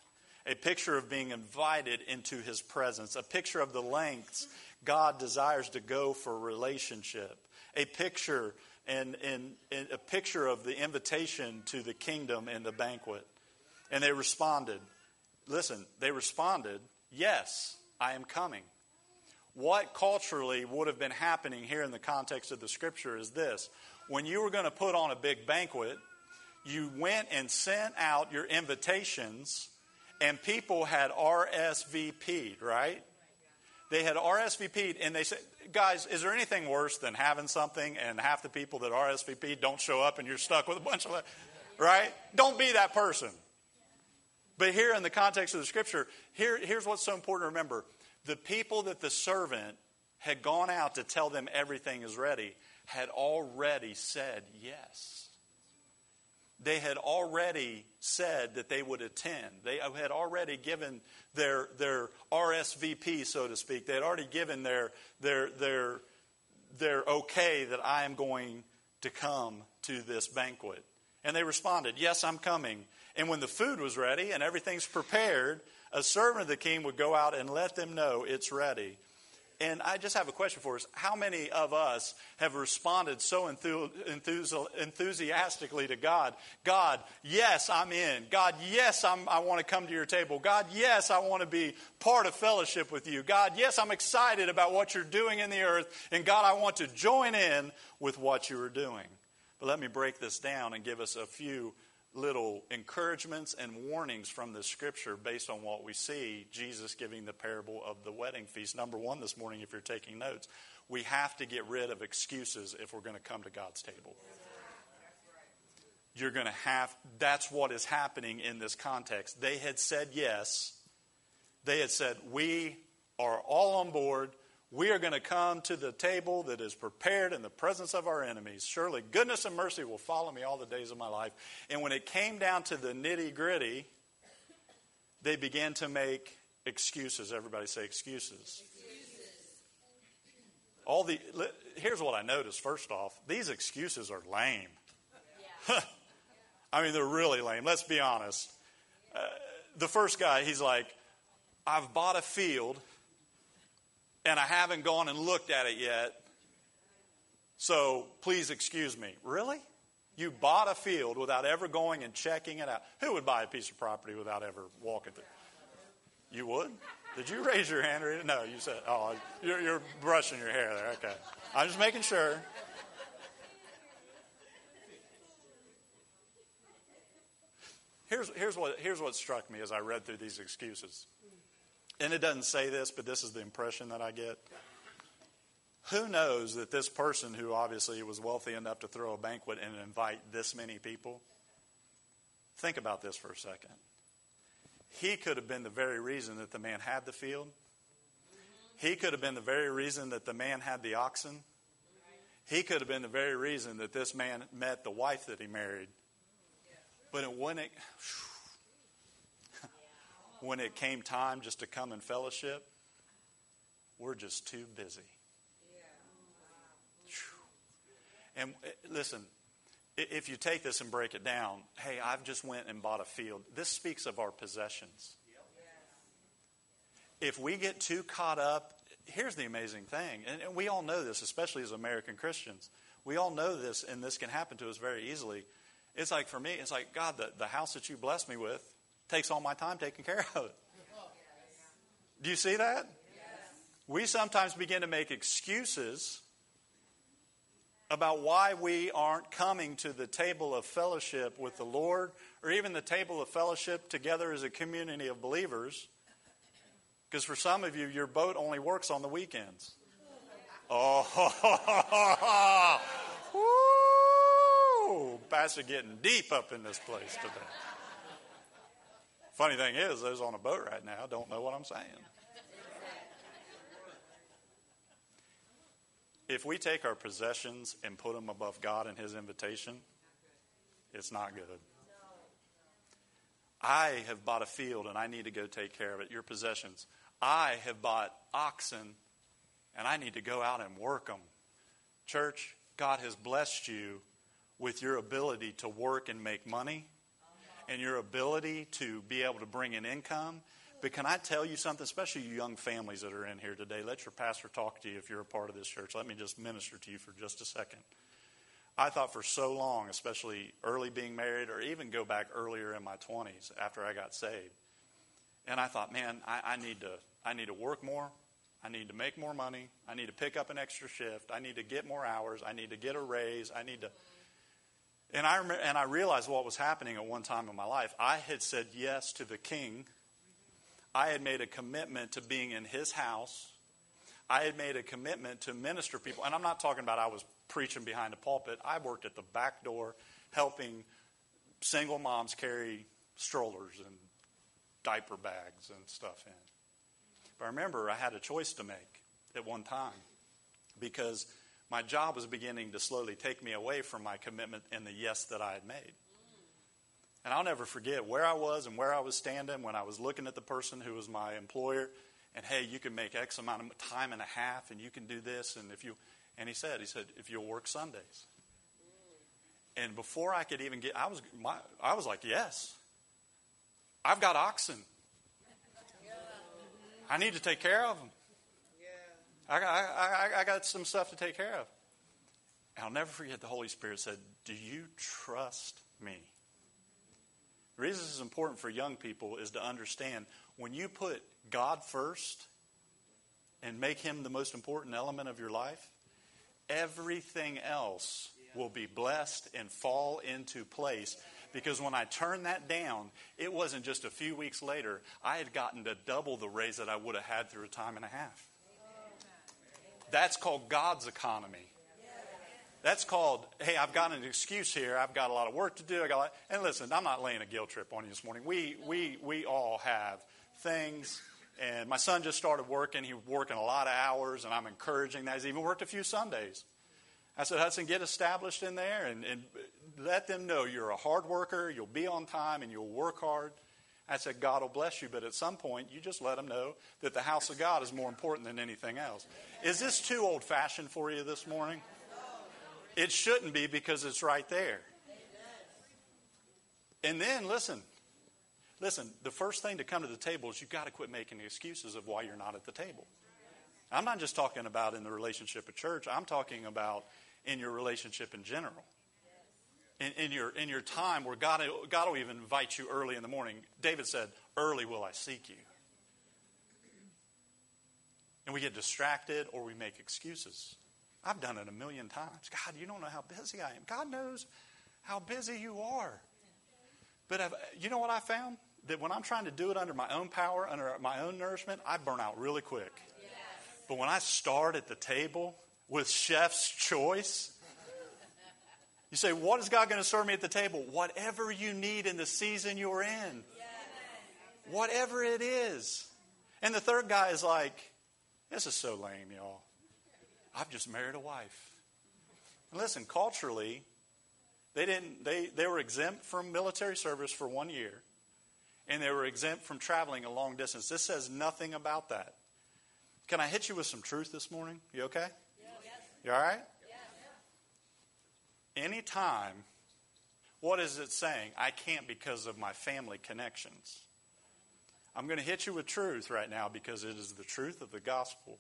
a picture of being invited into his presence, a picture of the lengths God desires to go for relationship, a picture and, and, and a picture of the invitation to the kingdom and the banquet. And they responded. Listen, they responded, Yes, I am coming. What culturally would have been happening here in the context of the scripture is this when you were going to put on a big banquet, you went and sent out your invitations, and people had RSVP'd, right? They had RSVP'd, and they said, Guys, is there anything worse than having something and half the people that RSVP'd don't show up and you're stuck with a bunch of, right? Don't be that person. But here in the context of the scripture, here, here's what's so important to remember. The people that the servant had gone out to tell them everything is ready had already said yes. They had already said that they would attend. They had already given their, their RSVP, so to speak. They had already given their, their, their, their okay that I am going to come to this banquet. And they responded, Yes, I'm coming. And when the food was ready and everything's prepared, a servant of the king would go out and let them know it's ready. And I just have a question for us. How many of us have responded so enthusiastically to God? God, yes, I'm in. God, yes, I'm, I want to come to your table. God, yes, I want to be part of fellowship with you. God, yes, I'm excited about what you're doing in the earth. And God, I want to join in with what you are doing. But let me break this down and give us a few little encouragements and warnings from the scripture based on what we see Jesus giving the parable of the wedding feast. Number one this morning, if you're taking notes, we have to get rid of excuses if we're going to come to God's table. You're going to have, that's what is happening in this context. They had said yes. They had said, We are all on board. We are going to come to the table that is prepared in the presence of our enemies. Surely goodness and mercy will follow me all the days of my life. And when it came down to the nitty gritty, they began to make excuses. Everybody say excuses. All the here's what I noticed. First off, these excuses are lame. Yeah. I mean, they're really lame. Let's be honest. Uh, the first guy, he's like, "I've bought a field." And I haven't gone and looked at it yet. So please excuse me. Really? You bought a field without ever going and checking it out. Who would buy a piece of property without ever walking through? You would? Did you raise your hand? Or no, you said, oh, you're, you're brushing your hair there. Okay. I'm just making sure. Here's, here's, what, here's what struck me as I read through these excuses. And it doesn't say this, but this is the impression that I get. Who knows that this person, who obviously was wealthy enough to throw a banquet and invite this many people, think about this for a second. He could have been the very reason that the man had the field. He could have been the very reason that the man had the oxen. He could have been the very reason that this man met the wife that he married. But it wouldn't when it came time just to come and fellowship, we're just too busy. And eh, listen, if you take this and break it down, hey, I've just went and bought a field. This speaks of our possessions. If we get too caught up, here's the amazing thing, and we all know this, especially as American Christians. We all know this, and this can happen to us very easily. It's like for me, it's like, God, the, the house that you blessed me with, takes all my time taking care of it. Do you see that? We sometimes begin to make excuses about why we aren't coming to the table of fellowship with the Lord or even the table of fellowship together as a community of believers. Because for some of you, your boat only works on the weekends. Oh, woo! Pastor getting deep up in this place today. Funny thing is, those on a boat right now don't know what I'm saying. If we take our possessions and put them above God and His invitation, it's not good. I have bought a field and I need to go take care of it, your possessions. I have bought oxen and I need to go out and work them. Church, God has blessed you with your ability to work and make money and your ability to be able to bring in income. But can I tell you something, especially you young families that are in here today? Let your pastor talk to you if you're a part of this church. Let me just minister to you for just a second. I thought for so long, especially early being married, or even go back earlier in my 20s after I got saved, and I thought, man, I, I need to, I need to work more. I need to make more money. I need to pick up an extra shift. I need to get more hours. I need to get a raise. I need to. And I remember, and I realized what was happening at one time in my life. I had said yes to the king. I had made a commitment to being in his house. I had made a commitment to minister people. And I'm not talking about I was preaching behind a pulpit. I worked at the back door helping single moms carry strollers and diaper bags and stuff in. But I remember I had a choice to make at one time because my job was beginning to slowly take me away from my commitment and the yes that I had made. And I'll never forget where I was and where I was standing when I was looking at the person who was my employer and hey, you can make X amount of time and a half and you can do this and if you and he said, he said, if you'll work Sundays. And before I could even get, I was, my, I was like, yes. I've got oxen. I need to take care of them. I, I, I, got some stuff to take care of. And I'll never forget the Holy Spirit said, Do you trust me? The reason this is important for young people is to understand when you put God first and make Him the most important element of your life, everything else will be blessed and fall into place. Because when I turned that down, it wasn't just a few weeks later, I had gotten to double the raise that I would have had through a time and a half. That's called God's economy. That's called, hey, I've got an excuse here. I've got a lot of work to do. I got and listen, I'm not laying a guilt trip on you this morning. We, we, we all have things and my son just started working. He was working a lot of hours, and I'm encouraging that. He's even worked a few Sundays. I said, Hudson, get established in there and, and let them know you're a hard worker, you'll be on time, and you'll work hard. I said, God will bless you, but at some point, you just let them know that the house of God is more important than anything else. Is this too old fashioned for you this morning? It shouldn't be because it's right there. And then, listen, Listen, the first thing to come to the table is you've got to quit making excuses of why you're not at the table. I'm not just talking about in the relationship of church, I'm talking about in your relationship in general. In, in, your, in your time where God, God will even invite you early in the morning. David said, Early will I seek you. And we get distracted or we make excuses. I've done it a million times. God, you don't know how busy I am. God knows how busy you are. But I've, you know what I found? that when I'm trying to do it under my own power, under my own nourishment, I burn out really quick. Yes. But when I start at the table with chef's choice, you say, What is God going to serve me at the table? Whatever you need in the season you're in. Whatever it is. And the third guy is like, This is so lame, y'all. I've just married a wife. And listen, culturally, they didn't they, they were exempt from military service for one year and they were exempt from traveling a long distance. This says nothing about that. Can I hit you with some truth this morning? You okay? Yes. You all right? Yes. Anytime, what is it saying? I can't because of my family connections. I'm going to hit you with truth right now because it is the truth of the gospel.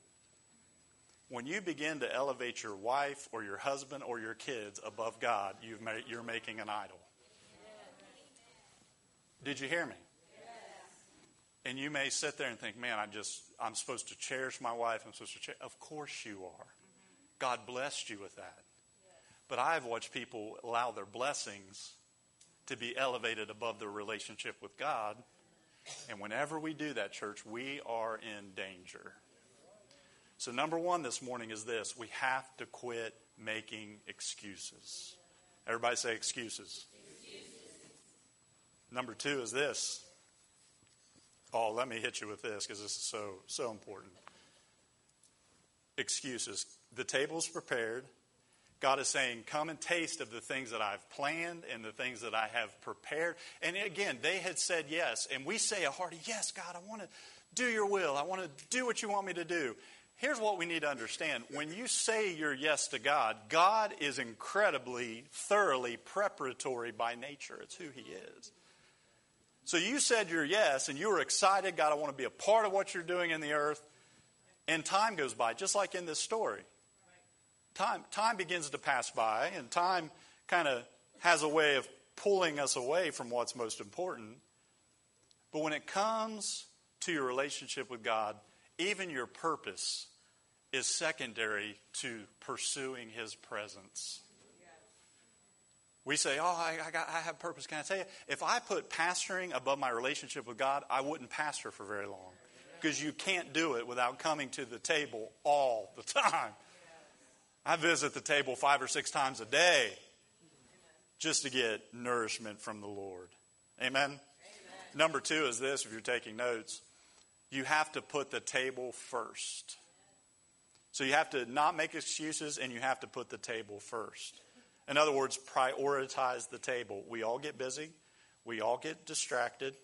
When you begin to elevate your wife or your husband or your kids above God, you've made, you're making an idol. Did you hear me? And you may sit there and think, man, I just, I'm supposed to cherish my wife. I'm supposed to cherish. Of course you are. Mm-hmm. God blessed you with that. But I've watched people allow their blessings to be elevated above their relationship with God. And whenever we do that, church, we are in danger. So, number one this morning is this we have to quit making excuses. Everybody say excuses. excuses. Number two is this Oh, let me hit you with this because this is so, so important. Excuses. The table's prepared. God is saying, Come and taste of the things that I've planned and the things that I have prepared. And again, they had said yes. And we say a hearty, Yes, God, I want to do your will. I want to do what you want me to do. Here's what we need to understand when you say your yes to God, God is incredibly, thoroughly preparatory by nature. It's who He is. So you said your yes and you were excited, God, I want to be a part of what you're doing in the earth. And time goes by, just like in this story. Time, time begins to pass by, and time kind of has a way of pulling us away from what's most important. But when it comes to your relationship with God, even your purpose is secondary to pursuing His presence. We say, Oh, I, I, got, I have purpose. Can I tell you? If I put pastoring above my relationship with God, I wouldn't pastor for very long because you can't do it without coming to the table all the time. I visit the table five or six times a day just to get nourishment from the Lord. Amen? Amen? Number two is this if you're taking notes you have to put the table first. So you have to not make excuses and you have to put the table first. In other words, prioritize the table. We all get busy, we all get distracted.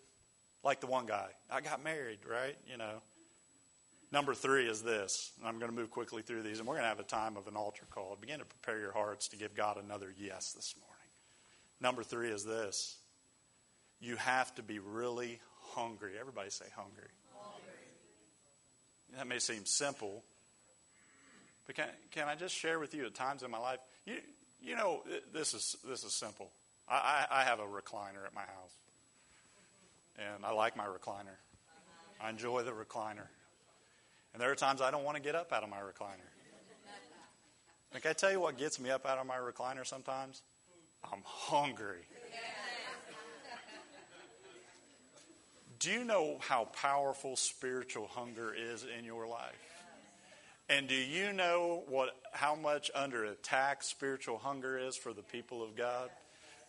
Like the one guy, I got married, right? You know. Number three is this, I'm going to move quickly through these, and we're going to have a time of an altar call. Begin to prepare your hearts to give God another yes this morning. Number three is this you have to be really hungry. Everybody say hungry. hungry. That may seem simple, but can, can I just share with you at times in my life? You, you know, this is, this is simple. I, I, I have a recliner at my house, and I like my recliner. I enjoy the recliner. And there are times I don't want to get up out of my recliner. And can I tell you what gets me up out of my recliner sometimes? I'm hungry. Do you know how powerful spiritual hunger is in your life? And do you know what how much under attack spiritual hunger is for the people of God?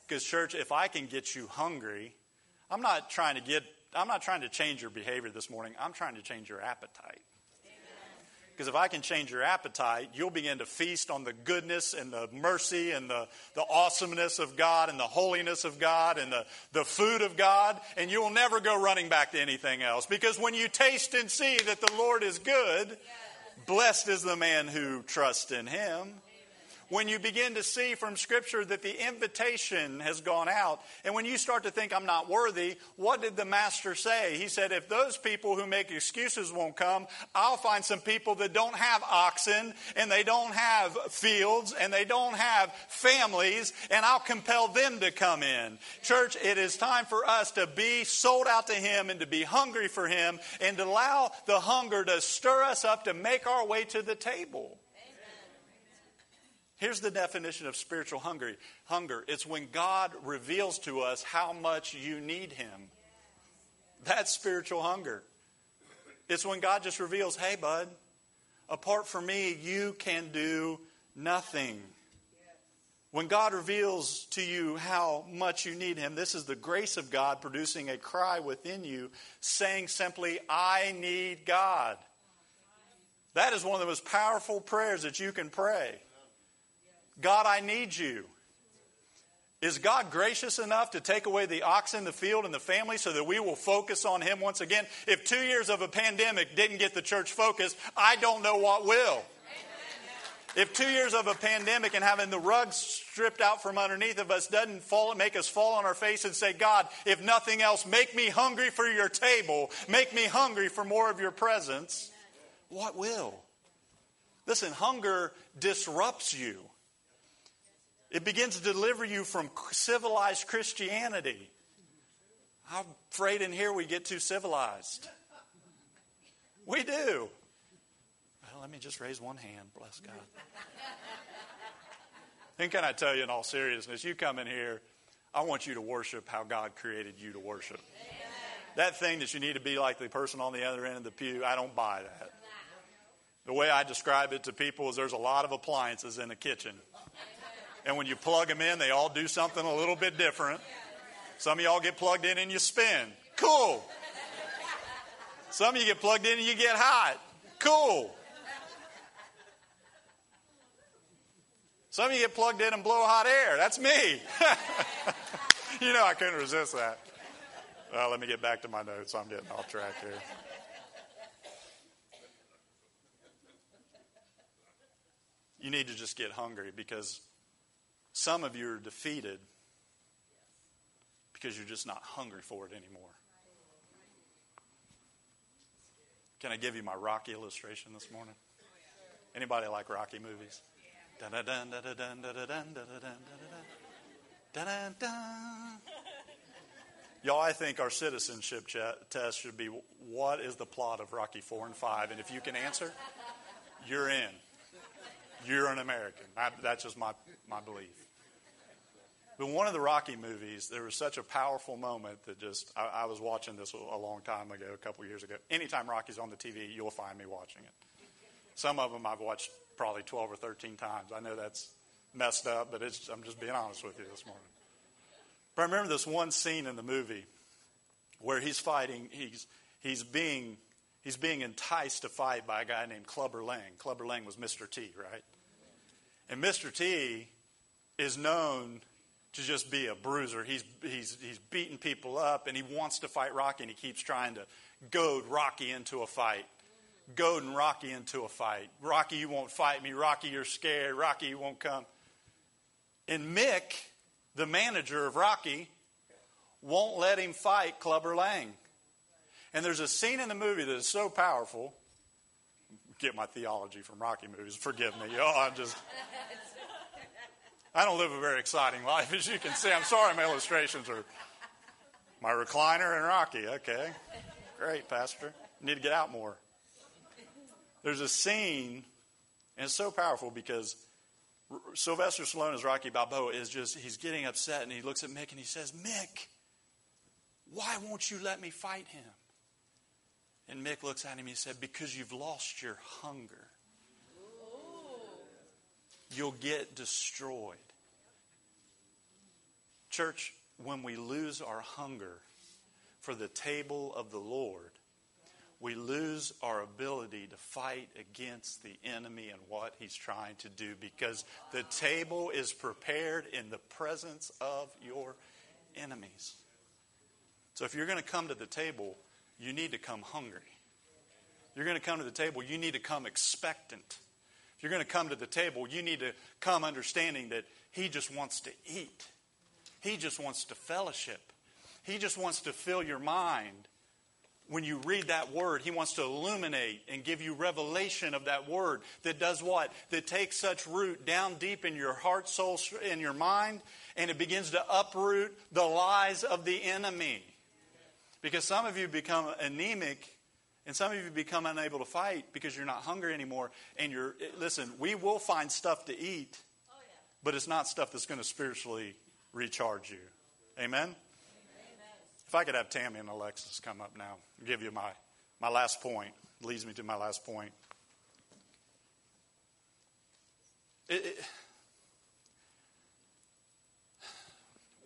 Because church, if I can get you hungry, I'm not trying to get I'm not trying to change your behavior this morning. I'm trying to change your appetite. Because if I can change your appetite, you'll begin to feast on the goodness and the mercy and the, the awesomeness of God and the holiness of God and the, the food of God, and you will never go running back to anything else. Because when you taste and see that the Lord is good, blessed is the man who trusts in him when you begin to see from Scripture that the invitation has gone out, and when you start to think, I'm not worthy, what did the Master say? He said, If those people who make excuses won't come, I'll find some people that don't have oxen, and they don't have fields, and they don't have families, and I'll compel them to come in. Church, it is time for us to be sold out to Him and to be hungry for Him, and to allow the hunger to stir us up to make our way to the table. Here's the definition of spiritual hunger. Hunger. It's when God reveals to us how much you need him. That's spiritual hunger. It's when God just reveals, "Hey bud, apart from me, you can do nothing." When God reveals to you how much you need Him, this is the grace of God producing a cry within you, saying simply, I need God. That is one of the most powerful prayers that you can pray. God, I need you. Is God gracious enough to take away the oxen, the field, and the family so that we will focus on Him once again? If two years of a pandemic didn't get the church focused, I don't know what will. If two years of a pandemic and having the rug stripped out from underneath of us doesn't fall, make us fall on our face and say, God, if nothing else, make me hungry for your table, make me hungry for more of your presence, what will? Listen, hunger disrupts you. It begins to deliver you from civilized Christianity. I'm afraid in here we get too civilized. We do. Well, let me just raise one hand. Bless God. and can I tell you in all seriousness, you come in here, I want you to worship how God created you to worship. That thing that you need to be like the person on the other end of the pew, I don't buy that. The way I describe it to people is there's a lot of appliances in the kitchen. And when you plug them in, they all do something a little bit different. Some of y'all get plugged in and you spin. Cool. Some of you get plugged in and you get hot. Cool. Some of you get plugged in and blow hot air. That's me. you know I couldn't resist that. Let me get back to my notes. I'm getting off track here. You need to just get hungry because some of you are defeated because you're just not hungry for it anymore. Can I give you my Rocky illustration this morning? Anybody like Rocky movies? Y'all, I think our citizenship test should be what is the plot of Rocky 4 and 5? And if you can answer, you're in. You're an American. That's just my, my belief. But one of the Rocky movies, there was such a powerful moment that just, I, I was watching this a long time ago, a couple years ago. Anytime Rocky's on the TV, you'll find me watching it. Some of them I've watched probably 12 or 13 times. I know that's messed up, but I'm just being honest with you this morning. But I remember this one scene in the movie where he's fighting, he's, he's, being, he's being enticed to fight by a guy named Clubber Lang. Clubber Lang was Mr. T, right? And Mr. T is known to just be a bruiser. He's, he's, he's beating people up and he wants to fight Rocky and he keeps trying to goad Rocky into a fight goading Rocky into a fight. Rocky, you won't fight me. Rocky, you're scared. Rocky, you won't come. And Mick, the manager of Rocky, won't let him fight Clubber Lang. And there's a scene in the movie that is so powerful. Get my theology from Rocky movies. Forgive me. Oh, I'm just. I don't live a very exciting life, as you can see. I'm sorry, my illustrations are my recliner and Rocky. Okay. Great, Pastor. Need to get out more. There's a scene, and it's so powerful because Sylvester Stallone as Rocky Balboa is just, he's getting upset and he looks at Mick and he says, Mick, why won't you let me fight him? And Mick looks at him and he said, Because you've lost your hunger. You'll get destroyed. Church, when we lose our hunger for the table of the Lord, we lose our ability to fight against the enemy and what he's trying to do because the table is prepared in the presence of your enemies. So if you're going to come to the table, you need to come hungry. You're going to come to the table, you need to come expectant. You're going to come to the table, you need to come understanding that he just wants to eat. He just wants to fellowship. He just wants to fill your mind when you read that word, he wants to illuminate and give you revelation of that word that does what? That takes such root down deep in your heart, soul, in your mind, and it begins to uproot the lies of the enemy. Because some of you become anemic and some of you become unable to fight because you're not hungry anymore. And you're, listen, we will find stuff to eat, but it's not stuff that's going to spiritually recharge you. Amen? If I could have Tammy and Alexis come up now, I'll give you my, my last point. Leads me to my last point. It, it,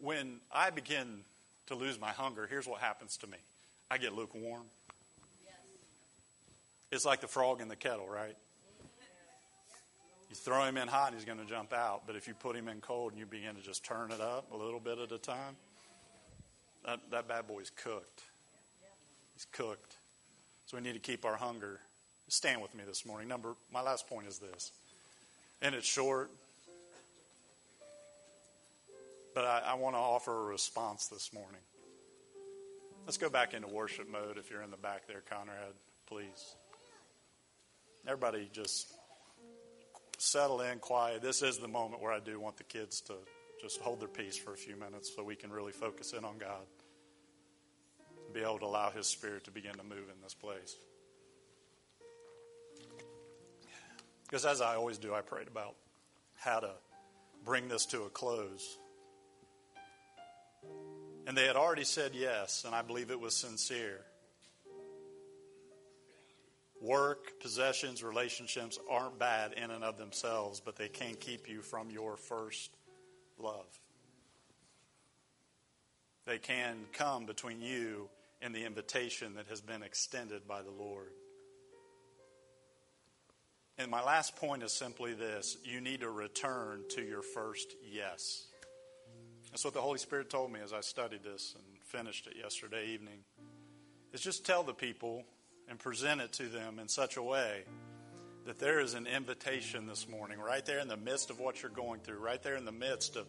when I begin to lose my hunger, here's what happens to me I get lukewarm. It's like the frog in the kettle, right? You throw him in hot, he's going to jump out. But if you put him in cold and you begin to just turn it up a little bit at a time, that, that bad boy's cooked. He's cooked. So we need to keep our hunger. Stand with me this morning. Number, my last point is this, and it's short, but I, I want to offer a response this morning. Let's go back into worship mode if you're in the back there, Conrad, please. Everybody just settle in, quiet. This is the moment where I do want the kids to just hold their peace for a few minutes so we can really focus in on God and be able to allow His Spirit to begin to move in this place. Because as I always do, I prayed about how to bring this to a close. And they had already said yes, and I believe it was sincere. Work, possessions, relationships aren't bad in and of themselves, but they can keep you from your first love. They can come between you and the invitation that has been extended by the Lord. And my last point is simply this you need to return to your first yes. That's what the Holy Spirit told me as I studied this and finished it yesterday evening. Is just tell the people and present it to them in such a way that there is an invitation this morning, right there in the midst of what you're going through, right there in the midst of,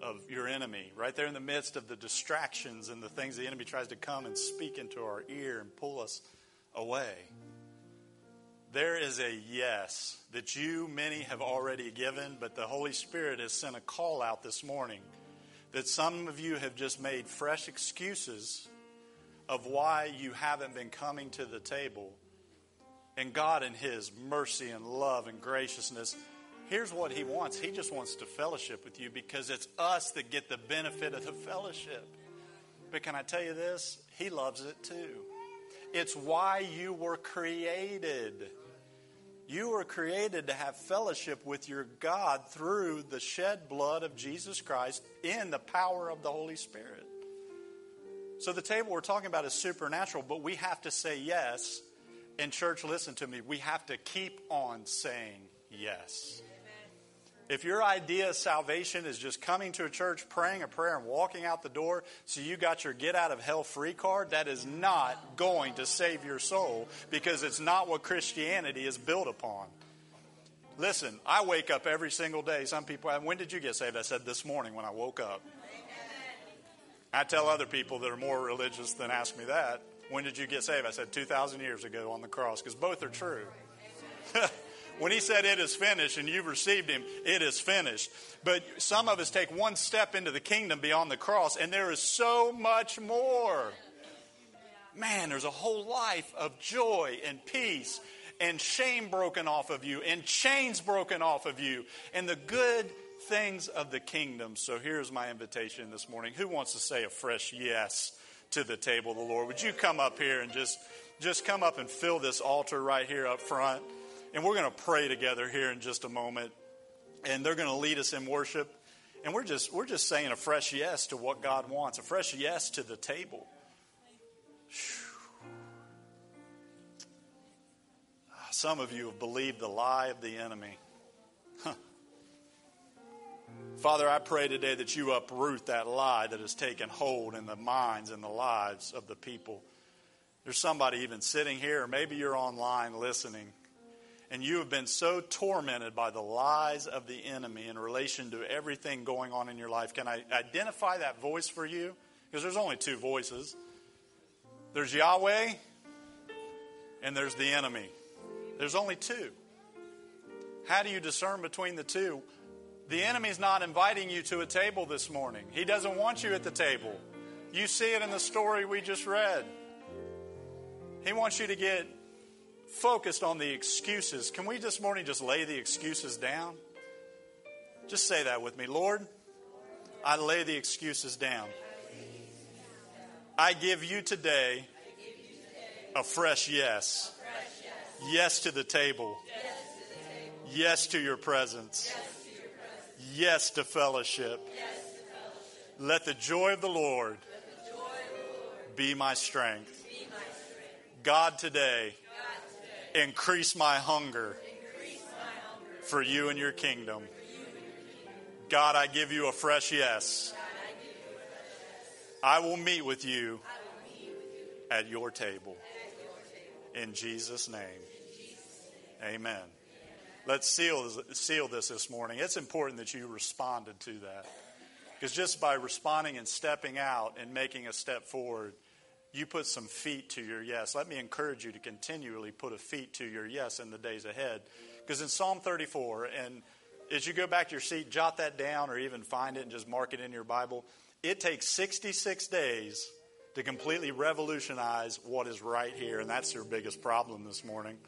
of your enemy, right there in the midst of the distractions and the things the enemy tries to come and speak into our ear and pull us away. There is a yes that you, many, have already given, but the Holy Spirit has sent a call out this morning that some of you have just made fresh excuses of why you haven't been coming to the table. And God, in His mercy and love and graciousness, here's what He wants He just wants to fellowship with you because it's us that get the benefit of the fellowship. But can I tell you this? He loves it too. It's why you were created. You were created to have fellowship with your God through the shed blood of Jesus Christ in the power of the Holy Spirit. So, the table we're talking about is supernatural, but we have to say yes. And, church, listen to me. We have to keep on saying yes. If your idea of salvation is just coming to a church, praying a prayer, and walking out the door so you got your get out of hell free card, that is not going to save your soul because it's not what Christianity is built upon. Listen, I wake up every single day. Some people, when did you get saved? I said this morning when I woke up. I tell other people that are more religious than ask me that. When did you get saved? I said 2,000 years ago on the cross because both are true. When he said it is finished and you've received him, it is finished. But some of us take one step into the kingdom beyond the cross, and there is so much more. Man, there's a whole life of joy and peace and shame broken off of you and chains broken off of you and the good things of the kingdom. So here's my invitation this morning. Who wants to say a fresh yes to the table of the Lord? Would you come up here and just just come up and fill this altar right here up front? And we're going to pray together here in just a moment. And they're going to lead us in worship. And we're just, we're just saying a fresh yes to what God wants, a fresh yes to the table. Some of you have believed the lie of the enemy. Huh. Father, I pray today that you uproot that lie that has taken hold in the minds and the lives of the people. There's somebody even sitting here, maybe you're online listening, and you have been so tormented by the lies of the enemy in relation to everything going on in your life, can I identify that voice for you? Because there's only two voices there's Yahweh and there's the enemy. There's only two. How do you discern between the two? The enemy's not inviting you to a table this morning. He doesn't want you at the table. You see it in the story we just read. He wants you to get focused on the excuses. Can we this morning just lay the excuses down? Just say that with me. Lord, I lay the excuses down. I give you today a fresh yes. Yes to the table. Yes to your presence. Yes to fellowship. Let the joy of the Lord be my strength. God, today, Increase my hunger for you and your kingdom. God, I give you a fresh yes. I will meet with you at your table. In Jesus' name. Amen. Let's seal, seal this this morning. It's important that you responded to that. Because just by responding and stepping out and making a step forward, you put some feet to your yes. Let me encourage you to continually put a feet to your yes in the days ahead. Because in Psalm 34, and as you go back to your seat, jot that down or even find it and just mark it in your Bible. It takes 66 days to completely revolutionize what is right here, and that's your biggest problem this morning.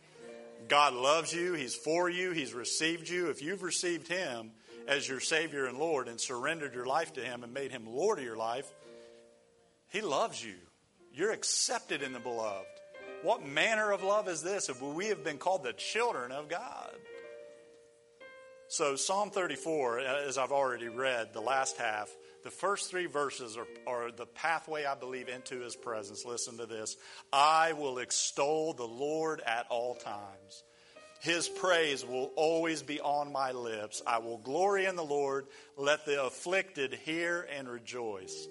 God loves you, He's for you, He's received you. If you've received Him as your Savior and Lord and surrendered your life to Him and made Him Lord of your life, He loves you. You're accepted in the beloved. What manner of love is this if we have been called the children of God? So, Psalm 34, uh, as I've already read, the last half, the first three verses are, are the pathway, I believe, into his presence. Listen to this I will extol the Lord at all times. His praise will always be on my lips. I will glory in the Lord. Let the afflicted hear and rejoice.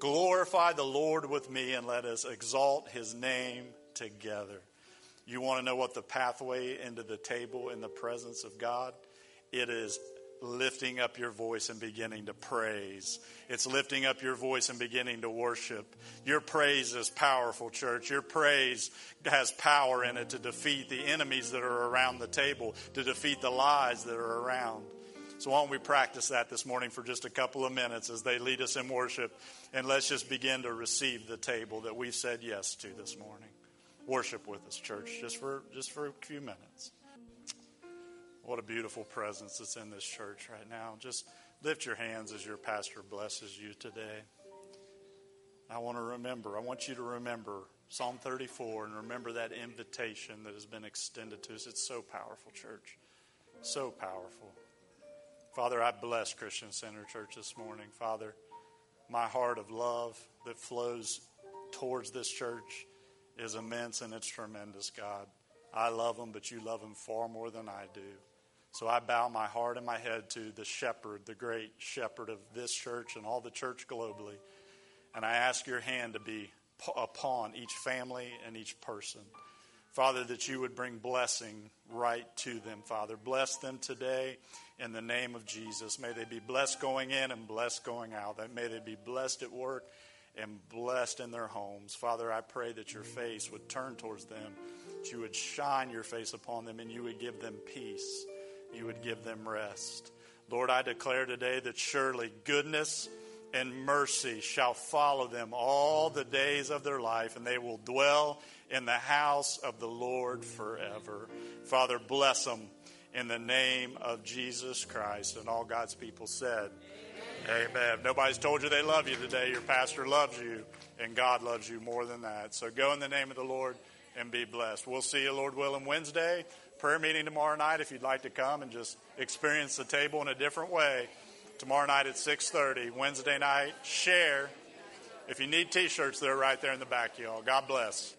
Glorify the Lord with me and let us exalt his name together. You want to know what the pathway into the table in the presence of God? It is lifting up your voice and beginning to praise. It's lifting up your voice and beginning to worship. Your praise is powerful, church. Your praise has power in it to defeat the enemies that are around the table, to defeat the lies that are around. So, why don't we practice that this morning for just a couple of minutes as they lead us in worship? And let's just begin to receive the table that we've said yes to this morning. Worship with us, church, just for, just for a few minutes. What a beautiful presence that's in this church right now. Just lift your hands as your pastor blesses you today. I want to remember, I want you to remember Psalm 34 and remember that invitation that has been extended to us. It's so powerful, church. So powerful. Father, I bless Christian Center Church this morning. Father, my heart of love that flows towards this church is immense and it's tremendous, God. I love them, but you love them far more than I do. So I bow my heart and my head to the shepherd, the great shepherd of this church and all the church globally. And I ask your hand to be upon each family and each person. Father, that you would bring blessing right to them, Father. Bless them today in the name of Jesus. May they be blessed going in and blessed going out. May they be blessed at work and blessed in their homes. Father, I pray that your face would turn towards them, that you would shine your face upon them, and you would give them peace. You would give them rest. Lord, I declare today that surely goodness and mercy shall follow them all the days of their life, and they will dwell in the house of the Lord forever. Father, bless them in the name of Jesus Christ. And all God's people said, Amen. Amen. Nobody's told you they love you today, your pastor loves you, and God loves you more than that. So go in the name of the Lord and be blessed. We'll see you, Lord willing, Wednesday. Prayer meeting tomorrow night if you'd like to come and just experience the table in a different way. Tomorrow night at 6:30. Wednesday night, share. If you need t-shirts, they're right there in the back, y'all. God bless.